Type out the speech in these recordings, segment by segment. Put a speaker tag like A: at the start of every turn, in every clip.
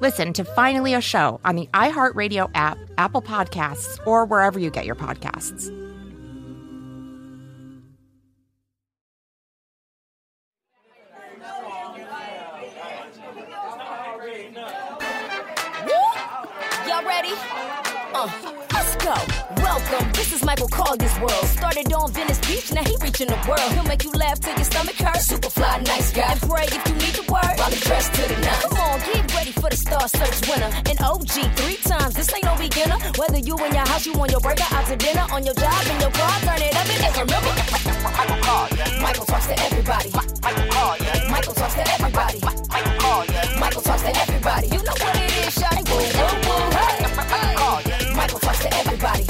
A: Listen to Finally a Show on the iHeartRadio app, Apple Podcasts, or wherever you get your podcasts.
B: Michael Colyar's world. Started on Venice Beach, now he reaching the world. He'll make you laugh till your stomach hurts. Super fly, nice guy. And pray if you need the word. While he dressed to the nines. Come on, get ready for the Star Search winner. An OG three times. This ain't no beginner. Whether you in your house, you on your burger, out to dinner, on your job, in your car, turn it up and just remember. Michael Colyar. Michael talks to everybody. Michael. Michael talks to everybody. Michael. Michael talks to everybody. You know what it is, shawty. Woo, woo, woo, hey. Michael talks to everybody.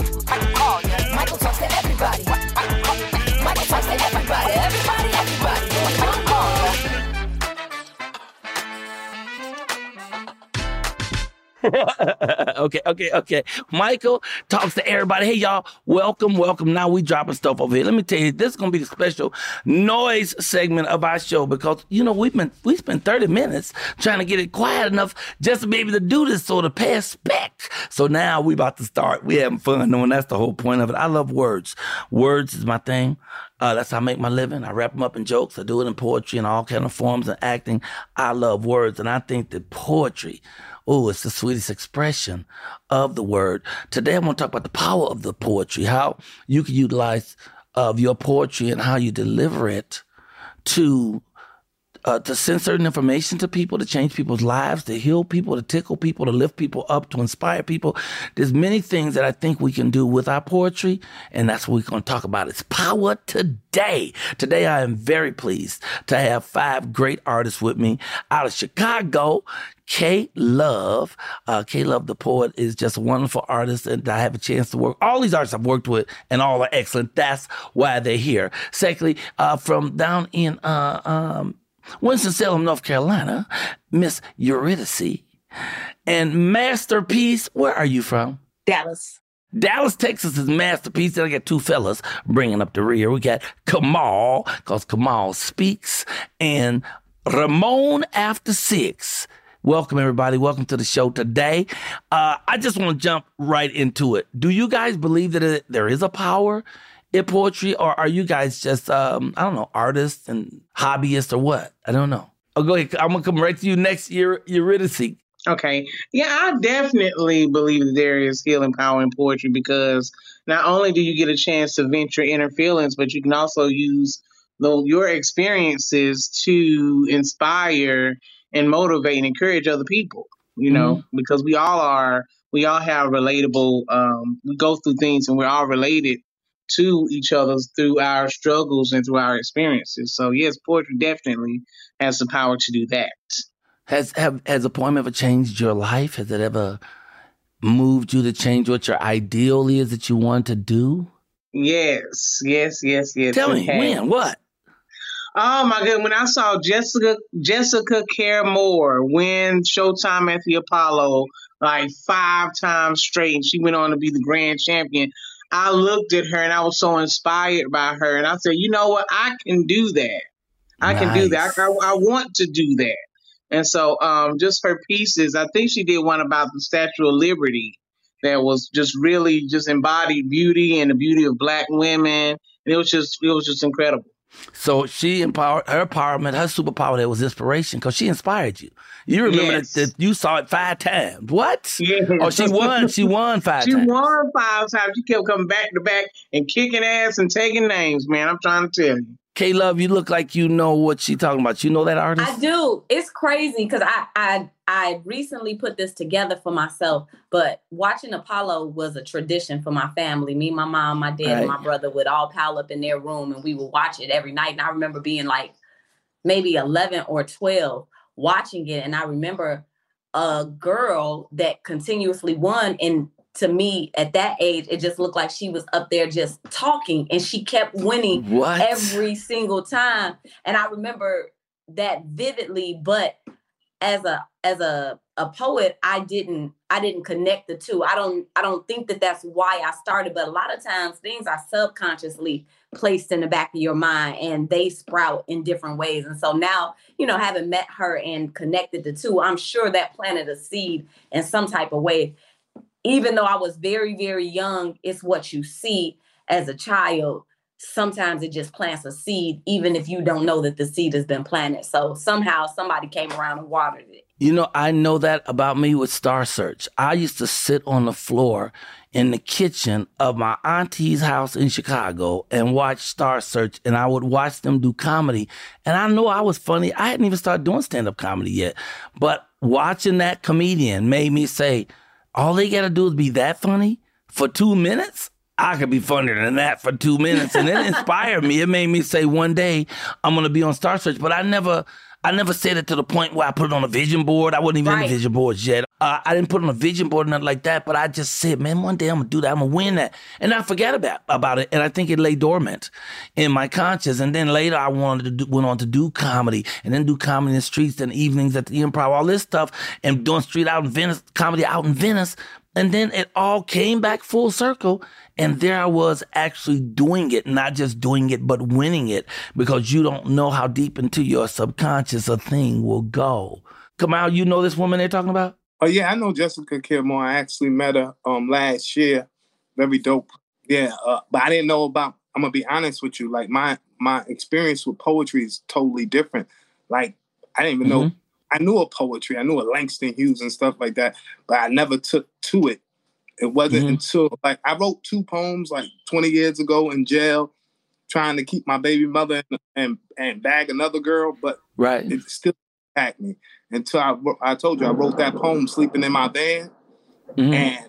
C: okay, okay, okay. Michael talks to everybody. Hey, y'all, welcome, welcome. Now we dropping stuff over here. Let me tell you, this is gonna be the special noise segment of our show because you know we've been we spent 30 minutes trying to get it quiet enough just to be able to do this sort of pass spec. So now we about to start. We having fun, knowing that's the whole point of it. I love words. Words is my thing. Uh, that's how I make my living. I wrap them up in jokes. I do it in poetry and all kind of forms and acting. I love words, and I think that poetry, oh, it's the sweetest expression of the word. Today, I want to talk about the power of the poetry, how you can utilize of your poetry and how you deliver it to uh, to send certain information to people, to change people's lives, to heal people, to tickle people, to lift people up, to inspire people. There's many things that I think we can do with our poetry, and that's what we're going to talk about. It's power today. Today, I am very pleased to have five great artists with me out of Chicago. K Love, uh, K Love the poet is just a wonderful artist, and I have a chance to work. All these artists I've worked with, and all are excellent. That's why they're here. Secondly, uh, from down in uh, um, Winston-Salem, North Carolina, Miss Eurydice. And Masterpiece, where are you from?
D: Dallas.
C: Dallas, Texas is Masterpiece. And I got two fellas bringing up the rear. We got Kamal, because Kamal speaks, and Ramon after six. Welcome, everybody. Welcome to the show today. Uh, I just want to jump right into it. Do you guys believe that it, there is a power in poetry, or are you guys just, um, I don't know, artists and hobbyists or what? I don't know. Oh, go ahead. I'm going to come right to you next year, Eurydice.
D: Okay. Yeah, I definitely believe that there is healing power in poetry because not only do you get a chance to vent your inner feelings, but you can also use the, your experiences to inspire and motivate and encourage other people, you know, mm-hmm. because we all are, we all have relatable, um, we go through things and we're all related to each other through our struggles and through our experiences. So yes, poetry definitely has the power to do that.
C: Has have has a poem ever changed your life? Has it ever moved you to change what your ideal is that you want to do?
D: Yes, yes, yes, yes.
C: Tell me when, what?
D: Oh my god! When I saw Jessica Jessica Care Moore win Showtime at the Apollo like five times straight, and she went on to be the grand champion. I looked at her and I was so inspired by her, and I said, "You know what? I can do that. I nice. can do that. I, I, I, want to do that." And so, um, just her pieces, I think she did one about the Statue of Liberty that was just really just embodied beauty and the beauty of Black women. And it was just, it was just incredible.
C: So she empowered her empowerment, her superpower that was inspiration because she inspired you. You remember yes. that, that, you saw it five times. What?
D: Yeah.
C: Oh, she won. She won five
D: she
C: times.
D: She won five times. She kept coming back to back and kicking ass and taking names, man. I'm trying to tell you.
C: K Love, you look like you know what she talking about. You know that artist?
E: I do. It's crazy because I I I recently put this together for myself, but watching Apollo was a tradition for my family. Me, my mom, my dad, right. and my brother would all pile up in their room and we would watch it every night. And I remember being like maybe 11 or 12 watching it. And I remember a girl that continuously won and to me at that age, it just looked like she was up there just talking and she kept winning
C: what?
E: every single time. And I remember that vividly, but as a as a a poet, I didn't I didn't connect the two. I don't I don't think that that's why I started, but a lot of times things are subconsciously placed in the back of your mind and they sprout in different ways. And so now, you know, having met her and connected the two, I'm sure that planted a seed in some type of way even though I was very, very young, it's what you see as a child. Sometimes it just plants a seed, even if you don't know that the seed has been planted. So somehow somebody came around and watered it.
C: You know, I know that about me with Star Search. I used to sit on the floor in the kitchen of my auntie's house in Chicago and watch Star Search, and I would watch them do comedy. And I know I was funny. I hadn't even started doing stand up comedy yet. But watching that comedian made me say, all they got to do is be that funny for two minutes. I could be funnier than that for two minutes. And it inspired me. It made me say one day I'm gonna be on Star Search, but I never I never said it to the point where I put it on a vision board. I wasn't even right. in the vision boards yet. Uh, I didn't put it on a vision board, nothing like that. But I just said, man, one day I'm gonna do that. I'm gonna win that, and I forgot about about it. And I think it lay dormant in my conscience. And then later, I wanted to do, went on to do comedy, and then do comedy in the streets and evenings at the Improv, all this stuff, and doing street out in Venice, comedy out in Venice. And then it all came back full circle. And there I was actually doing it, not just doing it, but winning it because you don't know how deep into your subconscious a thing will go. Kamal, you know this woman they're talking about?
F: Oh, yeah, I know Jessica Care Moore. I actually met her um last year. Very dope. Yeah, uh, but I didn't know about, I'm going to be honest with you. Like, my my experience with poetry is totally different. Like, I didn't even mm-hmm. know I knew of poetry. I knew of Langston Hughes and stuff like that, but I never took to it. It wasn't mm-hmm. until like I wrote two poems like 20 years ago in jail, trying to keep my baby mother and and, and bag another girl, but
C: right,
F: it still attacked me until I I told you I wrote that poem sleeping in my van, mm-hmm. and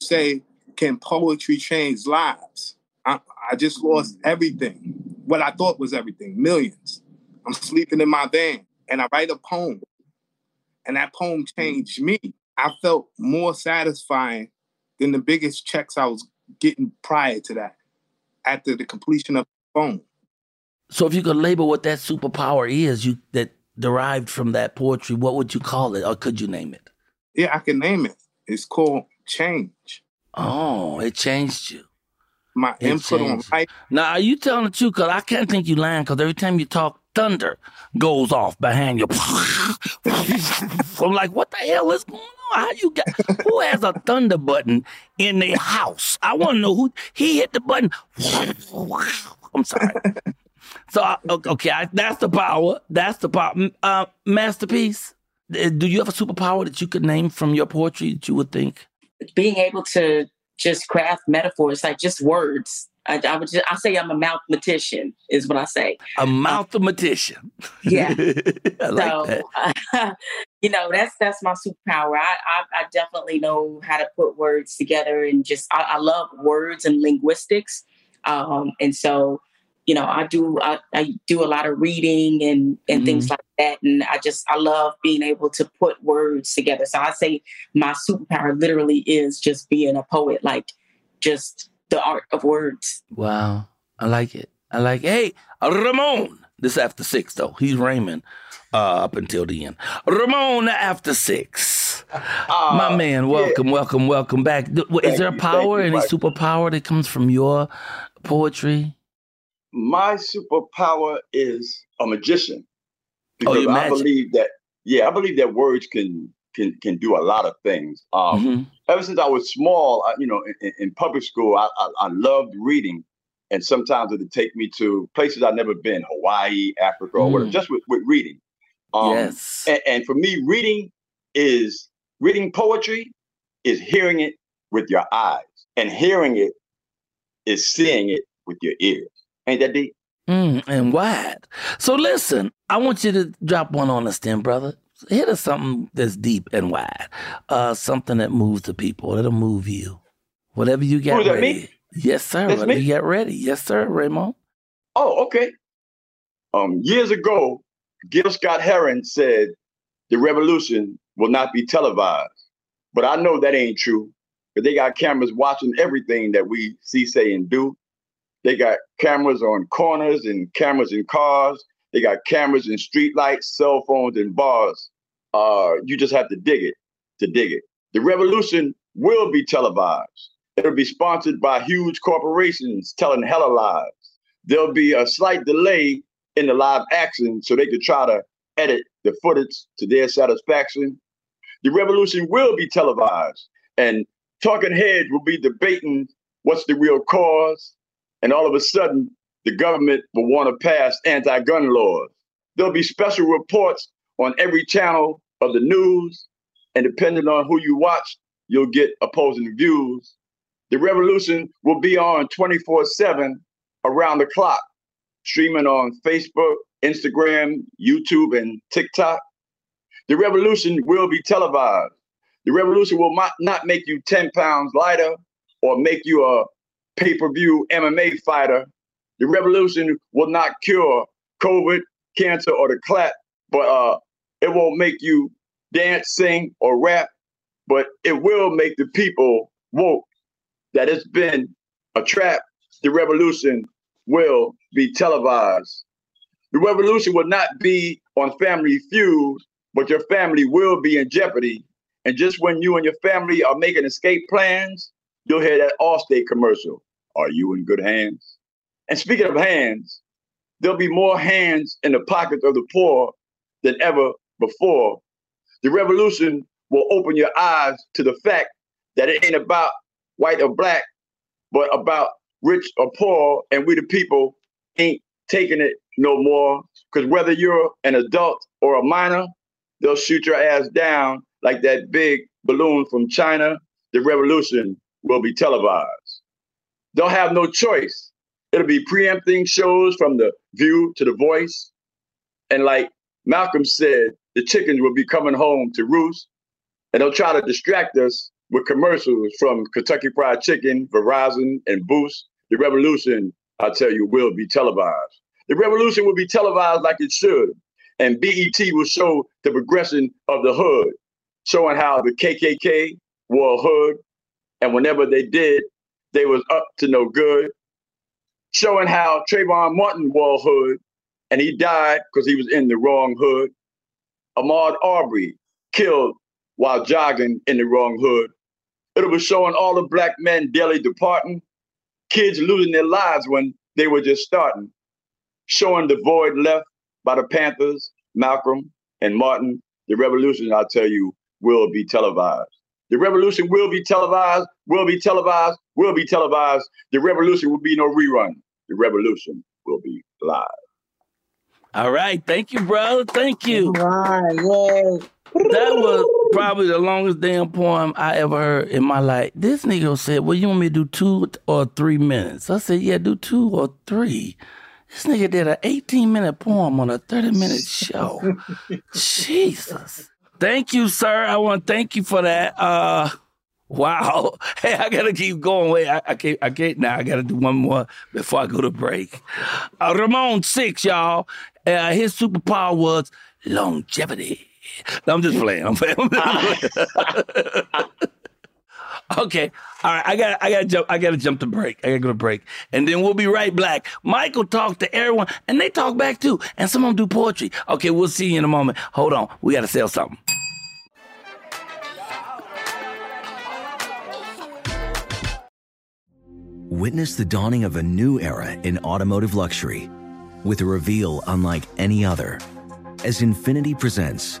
F: say, can poetry change lives? I, I just lost everything. What I thought was everything, millions. I'm sleeping in my van and I write a poem and that poem changed me. I felt more satisfying than the biggest checks I was getting prior to that after the completion of the phone.
C: So if you could label what that superpower is, you that derived from that poetry, what would you call it or could you name it?
F: Yeah, I can name it. It's called change.
C: Oh, it changed you.
F: My it input changed. on life.
C: Now, are you telling the truth? Because I can't think you lying. Because every time you talk thunder goes off behind you. I'm like, what the hell is going on? How you got who has a thunder button in their house? I want to know who he hit the button. I'm sorry. So I, okay, I, that's the power. That's the power. Uh, masterpiece. Do you have a superpower that you could name from your poetry that you would think?
G: Being able to just craft metaphors, like just words. I, I would just, I say I'm a mathematician is what I say.
C: A mathematician.
G: Yeah.
C: I like
G: so,
C: that.
G: uh, you know, that's that's my superpower. I, I, I definitely know how to put words together and just I, I love words and linguistics. Um, and so, you know, I do I, I do a lot of reading and and things
C: Mm-hmm.
G: like that. And I just I love being able to put words together. So I say my superpower literally is just being a poet, like just the art of words.
C: Wow. I like it. I like Hey, Ramon. This after six though. He's Raymond uh, up until the end. Ramon after six. My man, welcome, welcome, welcome back. Th- Is there a power,
H: you,
C: any superpower that comes from your poetry?
H: My superpower is a magician.
C: Oh,
H: Because
C: you're
H: I believe that yeah, I believe that words can can can do a lot of things. Um
C: Mhm.
H: ever since I was small, I, you know, in- in, in public school, I, I, I loved reading. And sometimes it would take me to places I've never been, Hawaii, Africa, or whatever,
C: Mm.
H: just with, with reading. Um,
C: Yes.
H: And, and for me, reading is reading poetry is hearing it with your eyes, and hearing it is seeing it with your ears. Ain't that deep?
C: Mm, and wide. So listen, I want you to drop one on us then, brother. Hit us something that's deep and wide. Uh, something that moves the people. That'll move you. Whatever you got
H: Who, is that
C: ready.
H: me?
C: Yes, sir.
H: That's me?
C: you get ready. Yes, sir, Raymond.
H: Oh, okay. Um, years ago, Gil Scott Heron said the revolution will not be televised. But I know that ain't true. Because they got cameras watching everything that we see, say, and do. They got cameras on corners and cameras in cars. They got cameras in streetlights, cell phones, and bars. Uh, you just have to dig it to dig it. The revolution will be televised. It'll be sponsored by huge corporations telling hella lies. There'll be a slight delay in the live action so they could try to edit the footage to their satisfaction. The revolution will be televised, and talking heads will be debating what's the real cause. And all of a sudden, the government will want to pass anti gun laws. There'll be special reports on every channel of the news, and depending on who you watch, you'll get opposing views. The revolution will be on 24 7 around the clock, streaming on Facebook, Instagram, YouTube, and TikTok. The revolution will be televised. The revolution will not, make you 10 pounds lighter or make you a pay per view MMA fighter. The revolution will not cure COVID, cancer, or the clap, but uh, it won't make you dance, sing, or rap, but it will make the people woke that it's been a trap. The revolution will be televised. The revolution will not be on Family Feud, but your family will be in jeopardy. And just when you and your family are making escape plans, you'll hear that Allstate commercial. Are you in good hands? And speaking of hands, there'll be more hands in the pockets of the poor than ever before. The revolution will open your eyes to the fact that it ain't about white or black, but about rich or poor, and we the people ain't taking it no more. Because whether you're an adult or a minor, they'll shoot your ass down like that big balloon from China. The revolution will be televised. They'll have no choice. It'll be preempting shows from the View to the Voice. And like Malcolm said, the chickens will be coming home to roost. And they'll try to distract us with commercials from Kentucky Fried Chicken, Verizon, and Boost. The revolution, I tell you, will be televised. The revolution will be televised like it should. And BET will show the progression of the hood, showing how the KKK wore a hood. And whenever they did, they was up to no good. Showing how Trayvon Martin wore a hood and he died because he was in the wrong hood. Ahmaud Arbery killed while jogging in the wrong hood. It was showing all the black men daily departing, kids losing their lives when they were just starting, showing the void left by the Panthers, Malcolm and Martin, the revolution, I tell you, will be televised. The revolution will be televised, will be televised, will be televised. The revolution will be no rerun. The revolution will be live.
C: All right. Thank you, brother. Thank you.
D: All right. Yay.
C: That was probably the longest damn poem I ever heard in my life. This nigga said, Well, you want me to do two or three minutes? I said, Yeah, do two or three. This nigga did an 18 minute poem on a 30 minute show. Jesus. Thank you, sir. I want to thank you for that. Uh Wow. Hey, I gotta keep going. Wait, I, I can't I can't now. I gotta do one more before I go to break. Uh, Ramon Six, y'all. Uh, his superpower was longevity. No, I'm just playing. I'm playing. okay. All right. I got. I got to jump. I got to jump to break. I got to go to break, and then we'll be right back. Michael talked to everyone, and they talk back too, and some of them do poetry. Okay. We'll see you in a moment. Hold on. We got to sell something.
I: Witness the dawning of a new era in automotive luxury with a reveal unlike any other as Infiniti presents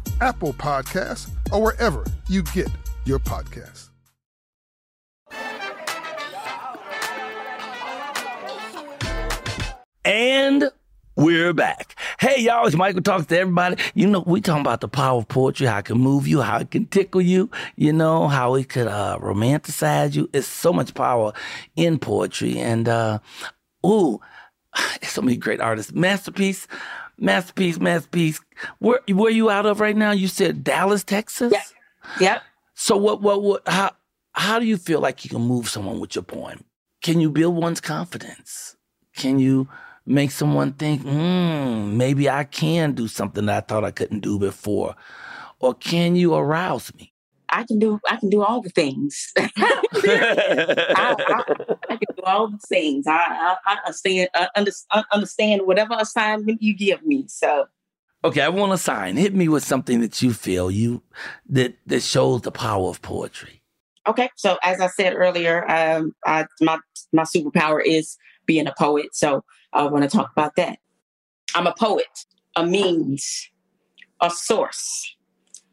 J: Apple Podcasts, or wherever you get your podcasts.
C: And we're back. Hey, y'all, it's Michael Talks to everybody. You know, we talking about the power of poetry, how it can move you, how it can tickle you, you know, how it could uh, romanticize you. It's so much power in poetry. And, uh, ooh, so many great artists. Masterpiece, masterpiece, masterpiece. Where, where you out of right now? You said Dallas, Texas?
G: Yep. Yep.
C: So what, what, what, how, how do you feel like you can move someone with your poem? Can you build one's confidence? Can you make someone think, hmm, maybe I can do something that I thought I couldn't do before? Or can you arouse me?
G: I can do I can do all the things. I, I, I, can do all the things. I, I, I understand, I understand whatever assignment you give me. So
C: Okay, I want a sign. Hit me with something that you feel you that that shows the power of poetry.
G: Okay, so as I said earlier, um, I, my my superpower is being a poet. So I want to talk about that. I'm a poet, a means, a source,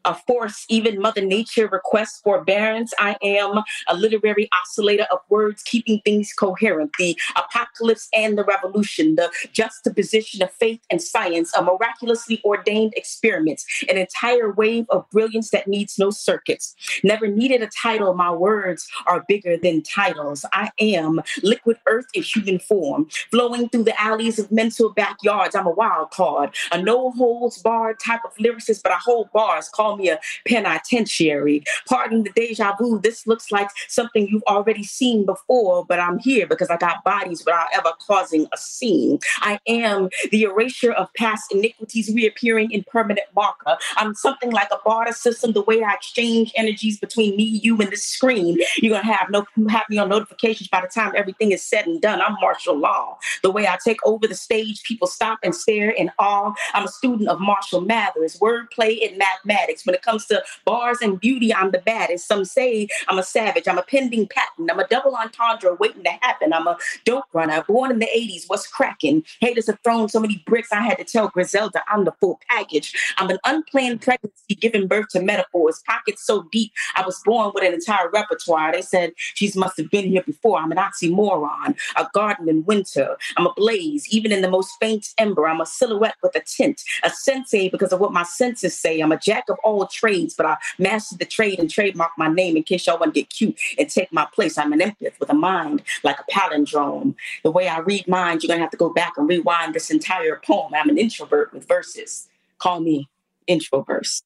G: a force even Mother Nature requests forbearance. I am a literary oscillator of words, keeping things coherent. The apocalypse and the revolution, the juxtaposition of faith and science, a miraculously ordained experiment, an entire wave of brilliance that needs no circuits. Never needed a title. My words are bigger than titles. I am liquid earth in human form, flowing through the alleys of mental backyards. I'm a wild card, a no holds barred type of lyricist, but I hold bars. Me a penitentiary. Pardon the deja vu. This looks like something you've already seen before, but I'm here because I got bodies without ever causing a scene. I am the erasure of past iniquities reappearing in permanent marker. I'm something like a barter system, the way I exchange energies between me, you, and the screen. You're gonna have no have me on notifications by the time everything is said and done. I'm martial law. The way I take over the stage, people stop and stare in awe. I'm a student of Marshall Mathers, wordplay and mathematics. When it comes to bars and beauty, I'm the baddest. Some say I'm a savage. I'm a pending patent. I'm a double entendre waiting to happen. I'm a dope runner, born in the 80s. What's cracking? Haters have thrown so many bricks, I had to tell Griselda I'm the full package. I'm an unplanned pregnancy giving birth to metaphors, pockets so deep. I was born with an entire repertoire. They said she's must have been here before. I'm an oxymoron, a garden in winter. I'm a blaze, even in the most faint ember. I'm a silhouette with a tint, a sensei because of what my senses say. I'm a jack of all trades, but I mastered the trade and trademark my name in case y'all want to get cute and take my place. I'm an empath with a mind like a palindrome. The way I read minds, you're gonna have to go back and rewind this entire poem. I'm an introvert with verses. Call me introverse.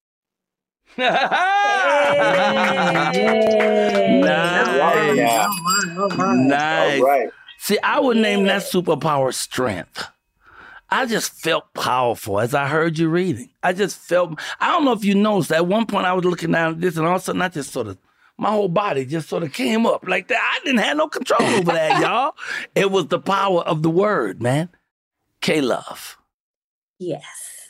C: nice. Nice. See, I would name that superpower strength. I just felt powerful as I heard you reading. I just felt, I don't know if you noticed, at one point I was looking down at this and all of a sudden I just sort of, my whole body just sort of came up like that. I didn't have no control over that, y'all. It was the power of the word, man. K Love.
E: Yes.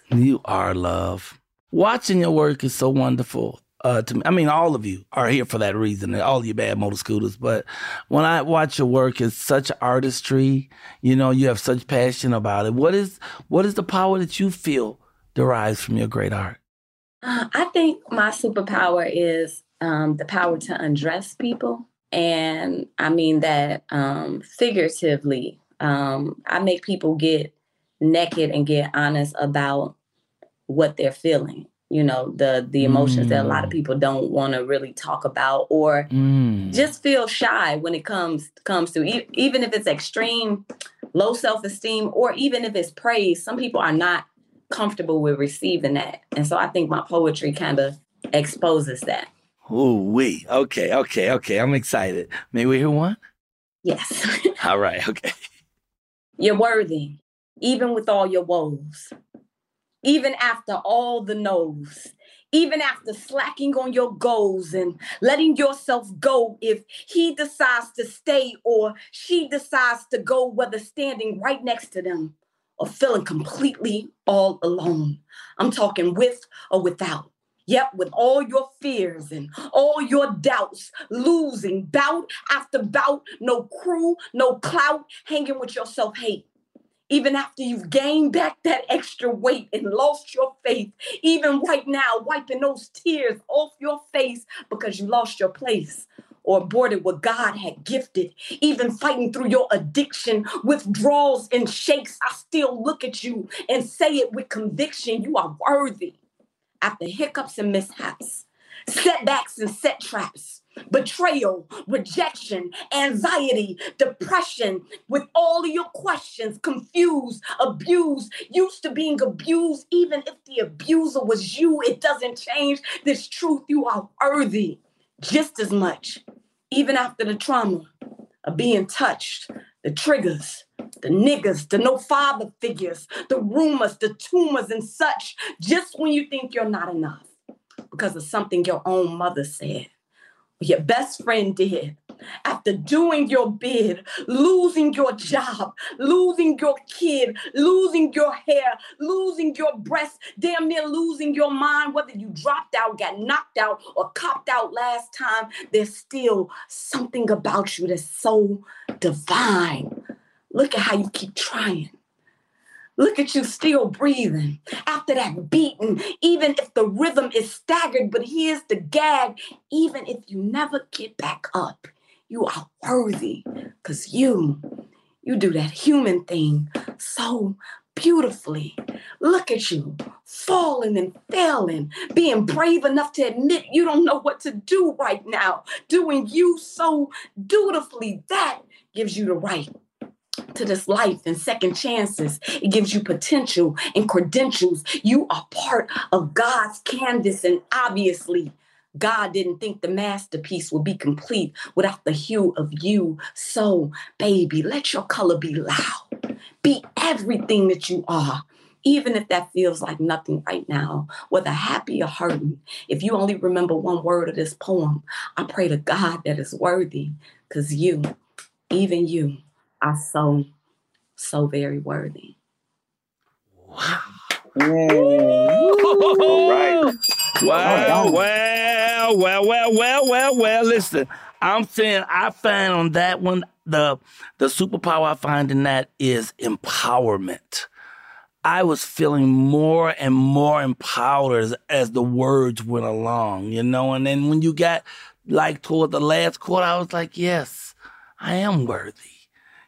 C: You are love. Watching your work is so wonderful uh, to me. I mean, all of you are here for that reason, all you bad motor scooters. But when I watch your work, it's such artistry. You know, you have such passion about it. What is what is the power that you feel derives from your great art?
E: Uh, I think my superpower is um, the power to undress people, and I mean that um, figuratively. Um, I make people get naked and get honest about what they're feeling you know the the emotions mm. that a lot of mm. people don't want to really talk about or mm. just feel shy when it comes comes to e- even if it's extreme low self-esteem or even if it's praise some people are not comfortable with receiving that. And so i think my poetry kind of exposes that.
C: Oh we okay okay okay. I'm excited. May we hear one?
E: Yes.
C: All right okay.
E: You're worthy even with all your woes even after all the no's, even after slacking on your goals and letting yourself go if he decides to stay or she decides to go, whether standing right next to them or feeling completely all alone. I'm talking with or without. Yep, with all your fears and all your doubts, losing bout after bout, no crew, no clout, hanging with your self hate. Even after you've gained back that extra weight and lost your faith, even right now, wiping those tears off your face because you lost your place or aborted what God had gifted, even fighting through your addiction, withdrawals and shakes, I still look at you and say it with conviction. You are worthy after hiccups and mishaps, setbacks and set traps, betrayal, rejection, anxiety, depression, with all of your questions, confused, abused, used to being abused, even if the abuser was you, it doesn't change. This truth. You are worthy just as much, even after the trauma of being touched, the triggers, the niggas, the no father figures, the rumors, the tumors, and such, just when you think you're not enough because of something your own mother said, your best friend did. After doing your bid, losing your job, losing your kid, losing your hair, losing your breast, damn near losing your mind, whether you dropped out, got knocked out, or copped out last time, there's still something about you that's so divine Look at how you keep trying. Look at you still breathing after that beating, even if the rhythm is staggered. But here's the gag even if you never get back up, you are worthy because you, you do that human thing so beautifully. Look at you falling and failing, being brave enough to admit you don't know what to do right now, doing you so dutifully. That gives you the right to this life and second chances. It gives you potential and credentials. You are part of God's canvas, and obviously, God didn't think the masterpiece would be complete without the hue of you. So, baby, let your color be loud. Be everything that you are. Even if that feels like nothing right now, whether happy or hurting, if you only remember one word of this poem, I pray to God that is worthy, because you, even you, are so, so very worthy.
C: Wow. All right. Wow, well, well, well, well, well, well. Listen, I'm saying I find on that one the the superpower I find in that is empowerment. I was feeling more and more empowered as, as the words went along, you know. And then when you got like toward the last quarter, I was like, yes, I am worthy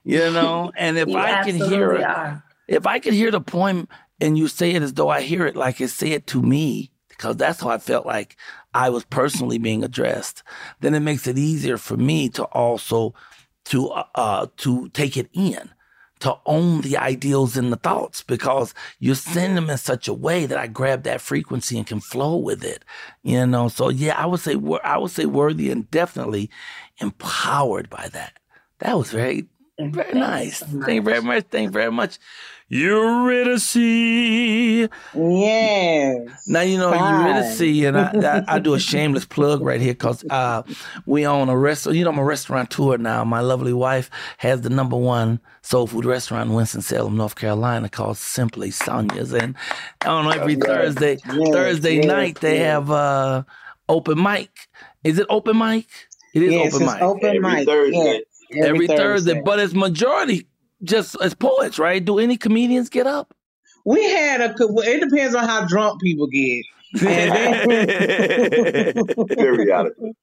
C: you know. And if I can hear it, are. if I can hear the poem and you say it as though I hear it, like it say it to me, because that's how I felt like I was personally being addressed, then it makes it easier for me to also to uh, uh to take it in to own the ideals and the thoughts because you send them in such a way that I grab that frequency and can flow with it. You know, so yeah, I would say I would say worthy and definitely empowered by that. That was very very nice. Thank you very much. Thank you very much. Eurydice.
D: Yes.
C: Now you know Fine. Eurydice, and I, I, I, do a shameless plug right here because uh, we own a restaurant. You know, I'm a restaurateur now. My lovely wife has the number one soul food restaurant in Winston Salem, North Carolina, called Simply Sonia's, and on every Thursday, yes, Thursday yes, night they yes. have uh, open mic. Is it open mic? It is
D: yes,
C: open mic.
D: Open mic. Thursday
C: every, every Thursday. Thursday. But it's majority just as poets, right? Do any comedians get up?
D: We had a. It depends on how drunk people get.
H: Periodically.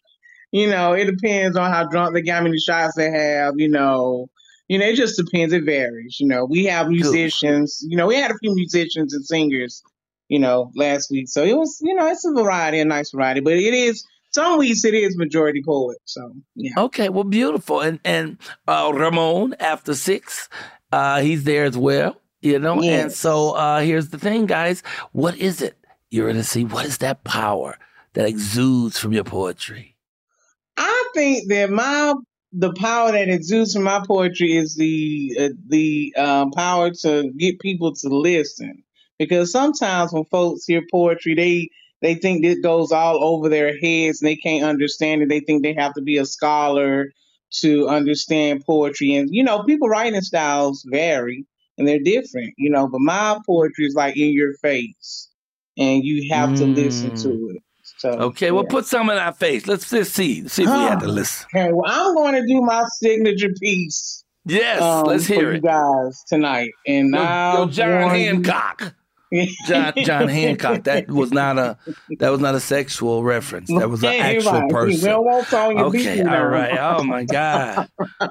D: You know, it depends on how drunk they get, how many shots they have. You know, you know, it just depends. It varies. You know, we have musicians. You know, we had a few musicians and singers. You know, last week, so it was. You know, it's a variety, a nice variety, but it is some weeks it is majority poet. So yeah.
C: Okay, well, beautiful. And and uh, Ramon after six, uh, he's there as well. You know, yes. and so uh, here's the thing, guys. What is it? You're gonna see what is that power that exudes from your poetry.
D: I think that my the power that exudes from my poetry is the uh, the uh, power to get people to listen. Because sometimes when folks hear poetry, they they think it goes all over their heads and they can't understand it. They think they have to be a scholar to understand poetry. And, you know, people writing styles vary. and they're different, you know. But my poetry is like in your face, and you have to listen to
C: Mm.
D: it. So
C: Okay, well,
D: yeah.
C: put some in our face. Let's just see. See if we had to listen.
D: Okay, well, I'm going to do my signature piece.
C: Yes,
D: um,
C: let's
D: for
C: hear
D: you
C: it.
D: guys tonight, and
C: Yo,
D: I
C: yo, John Hancock. John John Hancock. That was not a that was not a sexual reference. That was an
D: Yeah,
C: actual
D: right.
C: Person.
D: don't want to on your
C: Okay, all right. Oh my God.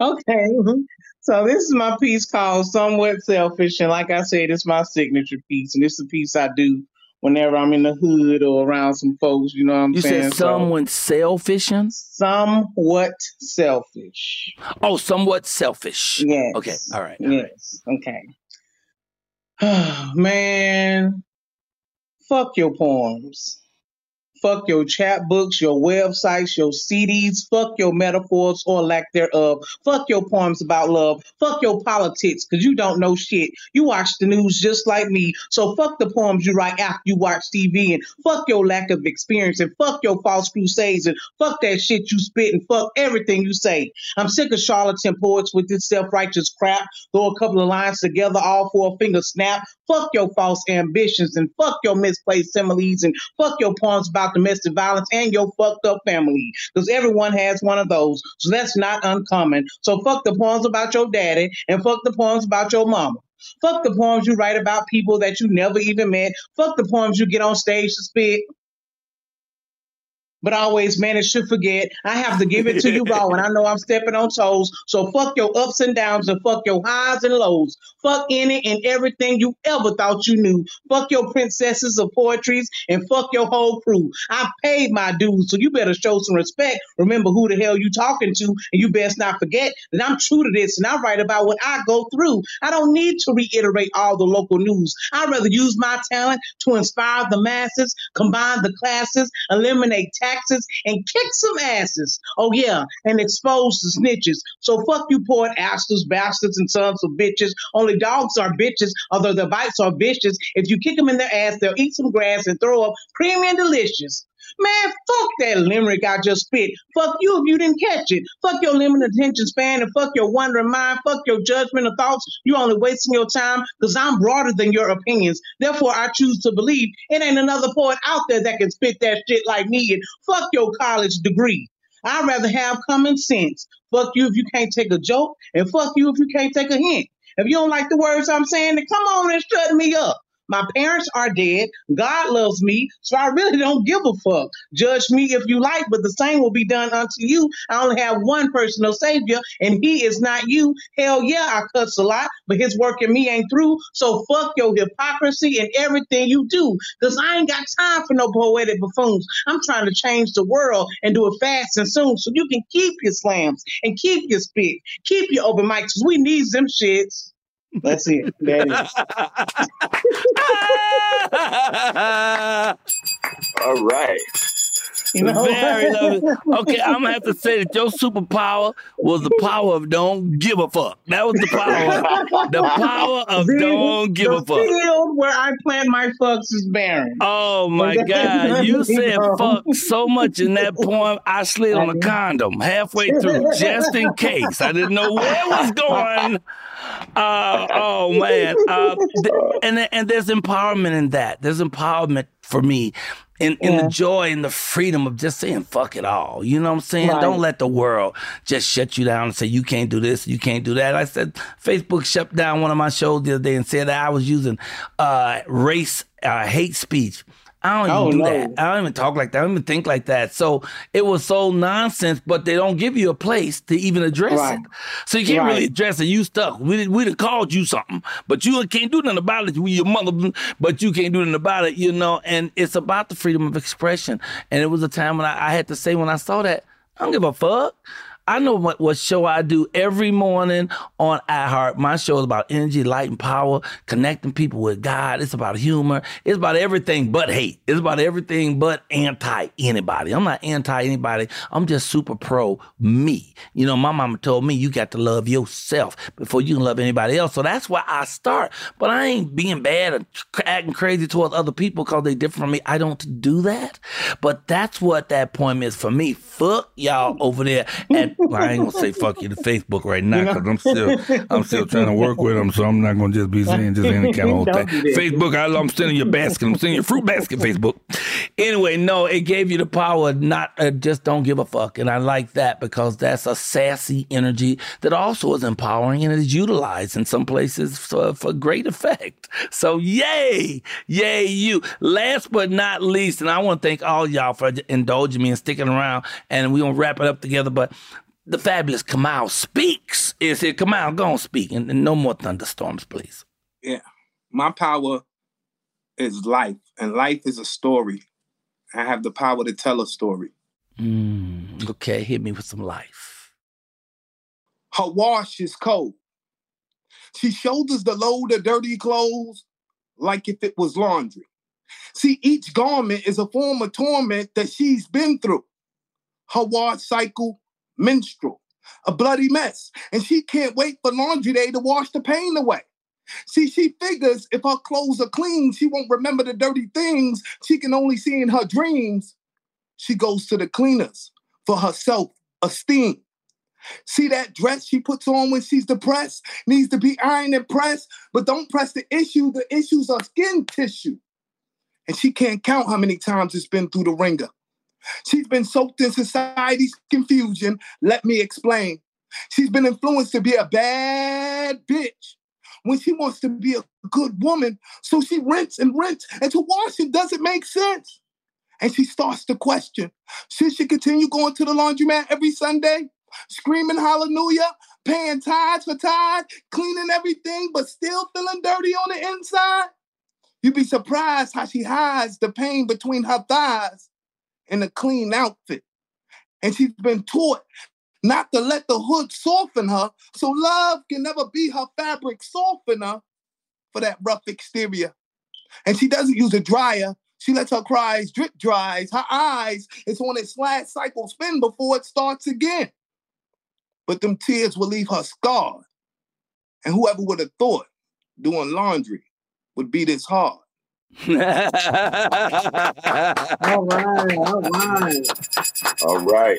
D: Okay. Hmm. So this is my piece called Somewhat Selfish. And like I said, it's my signature piece. And it's a piece I do whenever I'm in the hood or around some folks, you know what I'm
C: You
D: saying?
C: said someone selfishing?
D: Somewhat selfish.
C: Oh, somewhat selfish.
D: Yes.
C: Okay. All right.
D: Yes. Okay. Man, fuck your poems. Fuck your chat books, your websites, your CDs. Fuck your metaphors or lack thereof. Fuck your poems about love. Fuck your politics, because you don't know shit. You watch the news just like me. So fuck the poems you write after you watch TV. And fuck your lack of experience. And fuck your false crusades. And fuck that shit you spit. And fuck everything you say. I'm sick of charlatan poets with this self righteous crap. Throw a couple of lines together, all for a finger snap. Fuck your false ambitions and fuck your misplaced similes and fuck your poems about domestic violence and your fucked up family. Because everyone has one of those. So that's not uncommon. So fuck the poems about your daddy and fuck the poems about your mama. Fuck the poems you write about people that you never even met. Fuck the poems you get on stage to spit but always manage to forget. I have to give it to you raw, and I know I'm stepping on toes. So fuck your ups and downs, and fuck your highs and lows. Fuck any and everything you ever thought you knew. Fuck your princesses of poetries, and fuck your whole crew. I paid my dues, so you better show some respect. Remember who the hell you talking to, and you best not forget that I'm true to this, and I write about what I go through. I don't need to reiterate all the local news. I'd rather use my talent to inspire the masses, combine the classes, eliminate taxes, and kick some asses. Oh yeah, and expose the snitches. So fuck you, poor asses, bastards, and sons of bitches. Only dogs are bitches, although their bites are vicious. If you kick them in their ass, they'll eat some grass and throw up creamy and delicious. Man, fuck that limerick I just spit. Fuck you if you didn't catch it. Fuck your limited attention span and fuck your wandering mind. Fuck your judgment of thoughts. You're only wasting your time because I'm broader than your opinions. Therefore, I choose to believe it ain't another poet out there that can spit that shit like me and fuck your college degree. I'd rather have common sense. Fuck you if you can't take a joke, and fuck you if you can't take a hint. If you don't like the words I'm saying, then come on and shut me up. My parents are dead. God loves me, so I really don't give a fuck. Judge me if you like, but the same will be done unto you. I only have one personal savior, and he is not you. Hell yeah, I cuss a lot, but his work in me ain't through. So fuck your hypocrisy and everything you do, because I ain't got time for no poetic buffoons. I'm trying to change the world and do it fast and soon, so you can keep your slams and keep your spit, keep your open mics, we need them shits. That's it. That
H: All right.
D: You know?
C: Very lovely. Okay, I'm gonna have to say that your superpower was the power of don't give a fuck. That was the power. The power of
D: The-
C: don't give
D: the
C: a fuck.
D: The field where I plant my fucks is barren.
C: Oh my God! You said fuck so much in that poem. I slid on a condom halfway through just in case. I didn't know where it was going. Uh, oh man! Uh, th- and and there's empowerment in that. There's empowerment for me in, in the joy and the freedom of just saying fuck it all. You know what I'm saying?
D: Right.
C: Don't let the world just shut you down and say you can't do this, you can't do that. I said Facebook shut down one of my shows the other day and said that I was using uh, race uh, hate speech. I don't even
D: Oh,
C: do
D: no.
C: that. I don't even talk like that. I don't even think like that. So it was so nonsense, but they don't give you a place to even address
D: Right.
C: it. So you can't
D: Right.
C: really address it. You stuck. We we done called you something, but you can't do nothing about it. We your mother, but you can't do nothing about it. You know, and it's about the freedom of expression. And it was a time when I, I had to say when I saw that, I don't give a fuck. I know what, what show I do every morning on iHeart. My show is about energy, light, and power, connecting people with God. It's about humor. It's about everything but hate. It's about everything but anti anybody. I'm not anti anybody. I'm just super pro me. You know, my mama told me you got to love yourself before you can love anybody else. So that's why I start. But I ain't being bad and acting crazy towards other people because they different from me. I don't do that. But that's what that poem is for me. fuck y'all over there. And well, I ain't gonna say fuck you to Facebook right now because I'm still I'm still trying to work with them, so I'm not gonna just be saying just any kind of old thing. Facebook, I, I'm sending your basket. I'm sending your fruit basket. Facebook. Anyway, no, it gave you the power. Not uh, just don't give a fuck, and I like that because that's a sassy energy that also is empowering and is utilized in some places for, for great effect. So yay, yay you. Last but not least, and I want to thank all y'all for indulging me and sticking around. And we're gonna wrap it up together. But the fabulous Kamal speaks is here. Kamal, go on speak, and, and no more thunderstorms, please.
F: Yeah, my power is life, and life is a story. I have the power to tell a story.
C: Mm, okay, hit me with some life.
F: Her wash is cold. She shoulders the load of dirty clothes like if it was laundry. See, each garment is a form of torment that she's been through. Her wash cycle, menstrual, a bloody mess, and she can't wait for laundry day to wash the pain away. See, she figures if her clothes are clean, she won't remember the dirty things she can only see in her dreams. She goes to the cleaners for her self esteem. See that dress she puts on when she's depressed needs to be ironed and pressed, but don't press the issue. The issues are skin tissue. And she can't count how many times it's been through the ringer. She's been soaked in society's confusion. Let me explain. She's been influenced to be a bad bitch when she wants to be a good woman. So she rents and rents, and to wash it doesn't make sense. And she starts to question should she continue going to the laundromat every Sunday, screaming hallelujah, paying tithes for tithe, cleaning everything, but still feeling dirty on the inside? You'd be surprised how she hides the pain between her thighs in a clean outfit. And she's been taught not to let the hood soften her, so love can never be her fabric softener for that rough exterior. And she doesn't use a dryer. She lets her cries drip dries. Her eyes is on its last cycle spin before it starts again. But them tears will leave her scarred. And whoever would have thought doing laundry would be this hard.
D: All right, all right.
H: All right.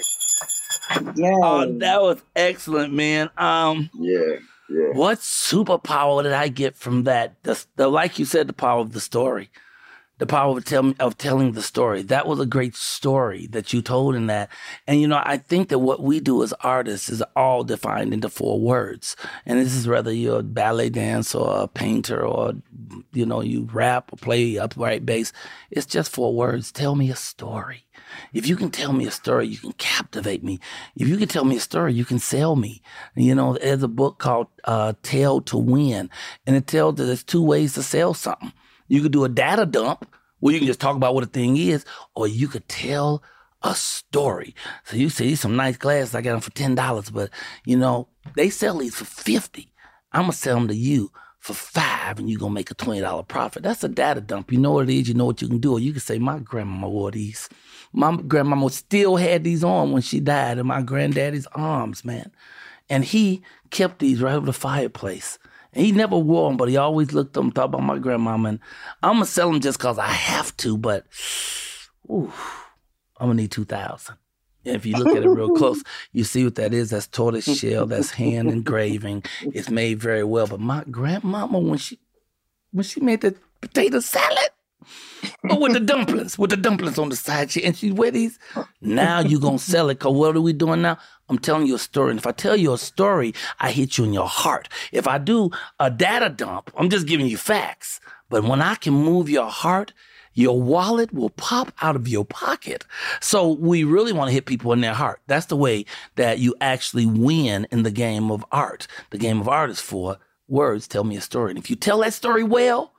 C: Yeah. Oh, that was excellent, man. Um
H: Yeah, yeah.
C: What superpower did I get from that? The, the like you said, the power of the story the power of, tell, of telling the story. That was a great story that you told in that. And, you know, I think that what we do as artists is all defined into four words. And this is whether you're a ballet dancer or a painter or, you know, you rap or play upright bass. It's just four words. Tell me a story. If you can tell me a story, you can captivate me. If you can tell me a story, you can sell me. You know, there's a book called uh, Tell to Win, and it tells that there's two ways to sell something. You could do a data dump where you can just talk about what a thing is, or you could tell a story. So you see some nice glasses, I got them for ten dollars, but you know, they sell these for fifty. I'm gonna sell them to you for five and you're gonna make a twenty dollar profit. That's a data dump. You know what it is, you know what you can do. Or you can say, My grandmama wore these. My grandmama still had these on when she died in my granddaddy's arms, man. And he kept these right over the fireplace. He never wore them, but he always looked them, thought about my grandmama. And I'm going to sell them just because I have to, but ooh, I'm going to need 2000 if you look at it real close, you see what that is. That's tortoise shell. That's hand engraving. It's made very well. But my grandmama, when she when she made the potato salad, oh, with the dumplings, with the dumplings on the side, she and she wear these. Now you gonna sell it? Cause what are we doing now? I'm telling you a story. And if I tell you a story, I hit you in your heart. If I do a data dump, I'm just giving you facts. But when I can move your heart, your wallet will pop out of your pocket. So we really want to hit people in their heart. That's the way that you actually win in the game of art. The game of art is for words tell me a story. And if you tell that story well,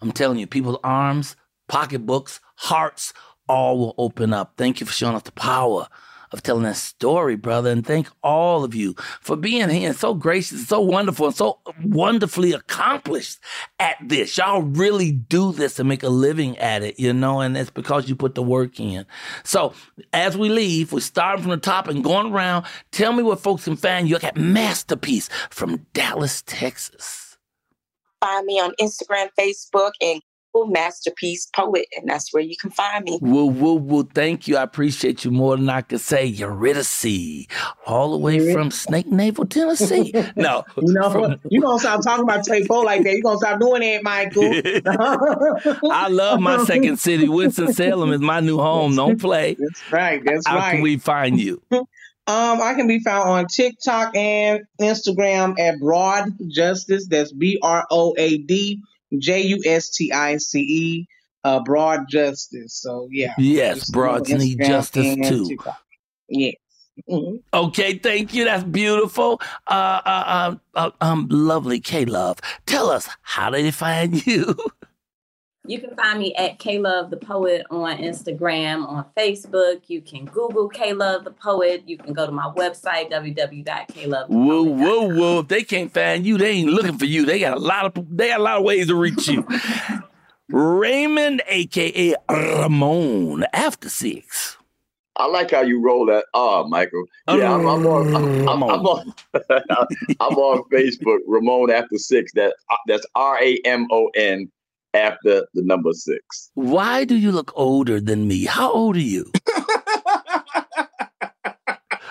C: I'm telling you, people's arms, pocketbooks, hearts, all will open up. Thank you for showing us the power of telling that story, brother. And thank all of you for being here and so gracious, so wonderful, and so wonderfully accomplished at this. Y'all really do this and make a living at it, you know, and it's because you put the work in. So as we leave, we're starting from the top and going around. Tell me what folks can find you at Masterpiece from Dallas, Texas.
K: Find me on Instagram, Facebook, and
G: masterpiece poet, and that's where you can find me.
C: Woo, woo, woo. Thank you. I appreciate you more than I could say. Eurydice, all the way from Snake Navel, Tennessee. No,
D: you know, from, you gonna stop talking about Tay Poe like that. You're gonna stop doing that, Michael.
C: I love my second city. Winston Salem is my new home. Don't play.
D: That's right. That's
C: How
D: right.
C: How can we find you?
D: Um, I can be found on TikTok and Instagram at Broad Justice. That's B R O A D J U S T I C E. Uh, Broad Justice. So yeah.
C: Yes, broads need justice too.
D: TikTok. Yes. Mm-hmm.
C: Okay, thank you. That's beautiful. Uh, uh, uh, um, lovely K Love. Tell us how did they find you.
E: You can find me at K Love the Poet on Instagram, on Facebook. You can Google K Love the Poet. You can go to my website, www.klove.
C: Whoa, whoa, whoa. If they can't find you, they ain't looking for you. They got a lot of they got a lot of ways to reach you. Raymond, aka Ramon, after six.
H: I like how you roll that R, Michael. Yeah, I'm, I'm on. I'm, um, I'm, I'm on. I'm on Facebook. Ramon after six. That uh, that's R A M O N after the number six.
C: Why do you look older than me? How old are you?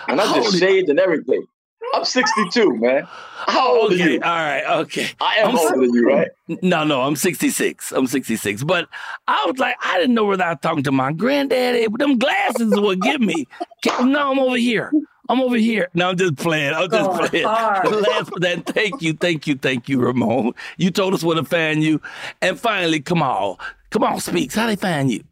H: and I just shaved and everything. I'm 62, man. How old
C: okay,
H: are you?
C: All right, okay.
H: I am
C: I'm
H: older than you, right?
C: No, no, I'm 66. I'm 66. But I was like, I didn't know whether I was talking to my granddaddy. Them glasses would give me. No, I'm over here. I'm over here. No, I'm just playing. I'm just
E: Going
C: playing.
E: hard.
C: Last but that, thank you, thank you, thank you, Ramon. You told us where to find you. And finally, come on. Come on, Speaks. How they find you?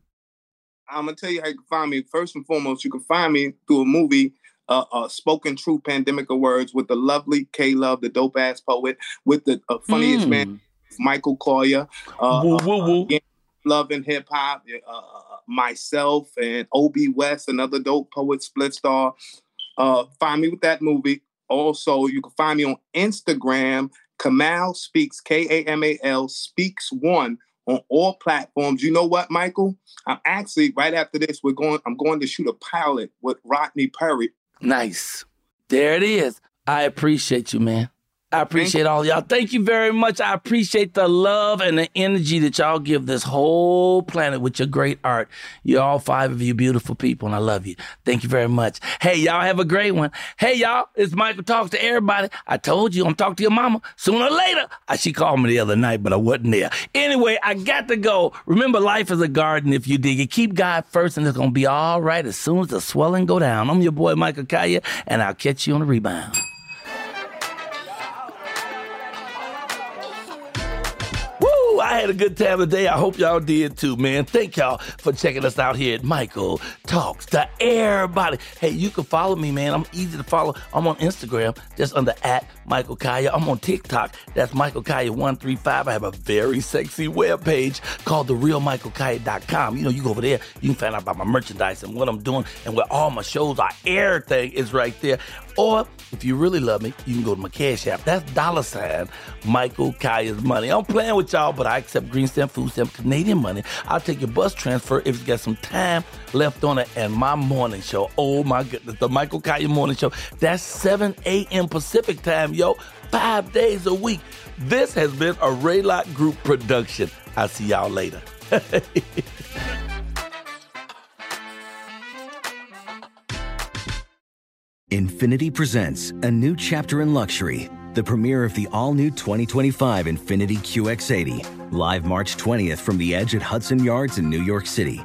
F: I'm gonna tell you how you can find me. First and foremost, you can find me through a movie, uh, uh "Spoken True Pandemic of Words" with the lovely K Love, the dope ass poet, with the uh, funniest
C: Mm.
F: man, Michael Colyar. Uh,
C: Woo,
F: uh,
C: woo, woo.
F: again, Love and hip hop. Uh, uh, myself and Ob West, another dope poet, split star. Uh, find me with that movie. Also, you can find me on Instagram. Kamal speaks K A M A L speaks one on all platforms. You know what, Michael? I'm actually right after this. We're going. I'm going to shoot a pilot with Rodney Perry.
C: Nice. There it is. I appreciate you, man. I appreciate all y'all. Thank you very much. I appreciate the love and the energy that y'all give this whole planet with your great art. You're all five of you beautiful people, and I love you. Thank you very much. Hey, y'all have a great one. Hey, y'all, it's Michael Talks to everybody. I told you I'm talking to your mama sooner or later. She called me the other night, but I wasn't there. Anyway, I got to go. Remember, life is a garden if you dig it. Keep God first, and it's going to be all right as soon as the swelling go down. I'm your boy, Michael Colyar, and I'll catch you on the rebound. I had a good time today. I hope y'all did too, man. Thank y'all for checking us out here at Michael Talks to Everybody. Hey, you can follow me, man. I'm easy to follow. I'm on Instagram, just under at Michael Colyar. I'm on TikTok. That's Michael Colyar135. I have a very sexy webpage called therealmichaelcolyar.com. You know, you go over there, you can find out about my merchandise and what I'm doing and where all my shows are. Everything is right there. Or if you really love me, you can go to my Cash App. That's dollar sign Michael Colyar's money. I'm playing with y'all, but I accept green stamp, food stamp, Canadian money. I'll take your bus transfer if you got some time left on it. And my morning show, oh my goodness, the Michael Colyar morning show. That's 7 a.m. Pacific time, Five days a week. This has been a Raylock Group production. I'll see y'all later.
I: Infiniti presents a new chapter in luxury, the premiere of the all new 2025 Infiniti QX80, live March 20th from the edge at Hudson Yards in New York City,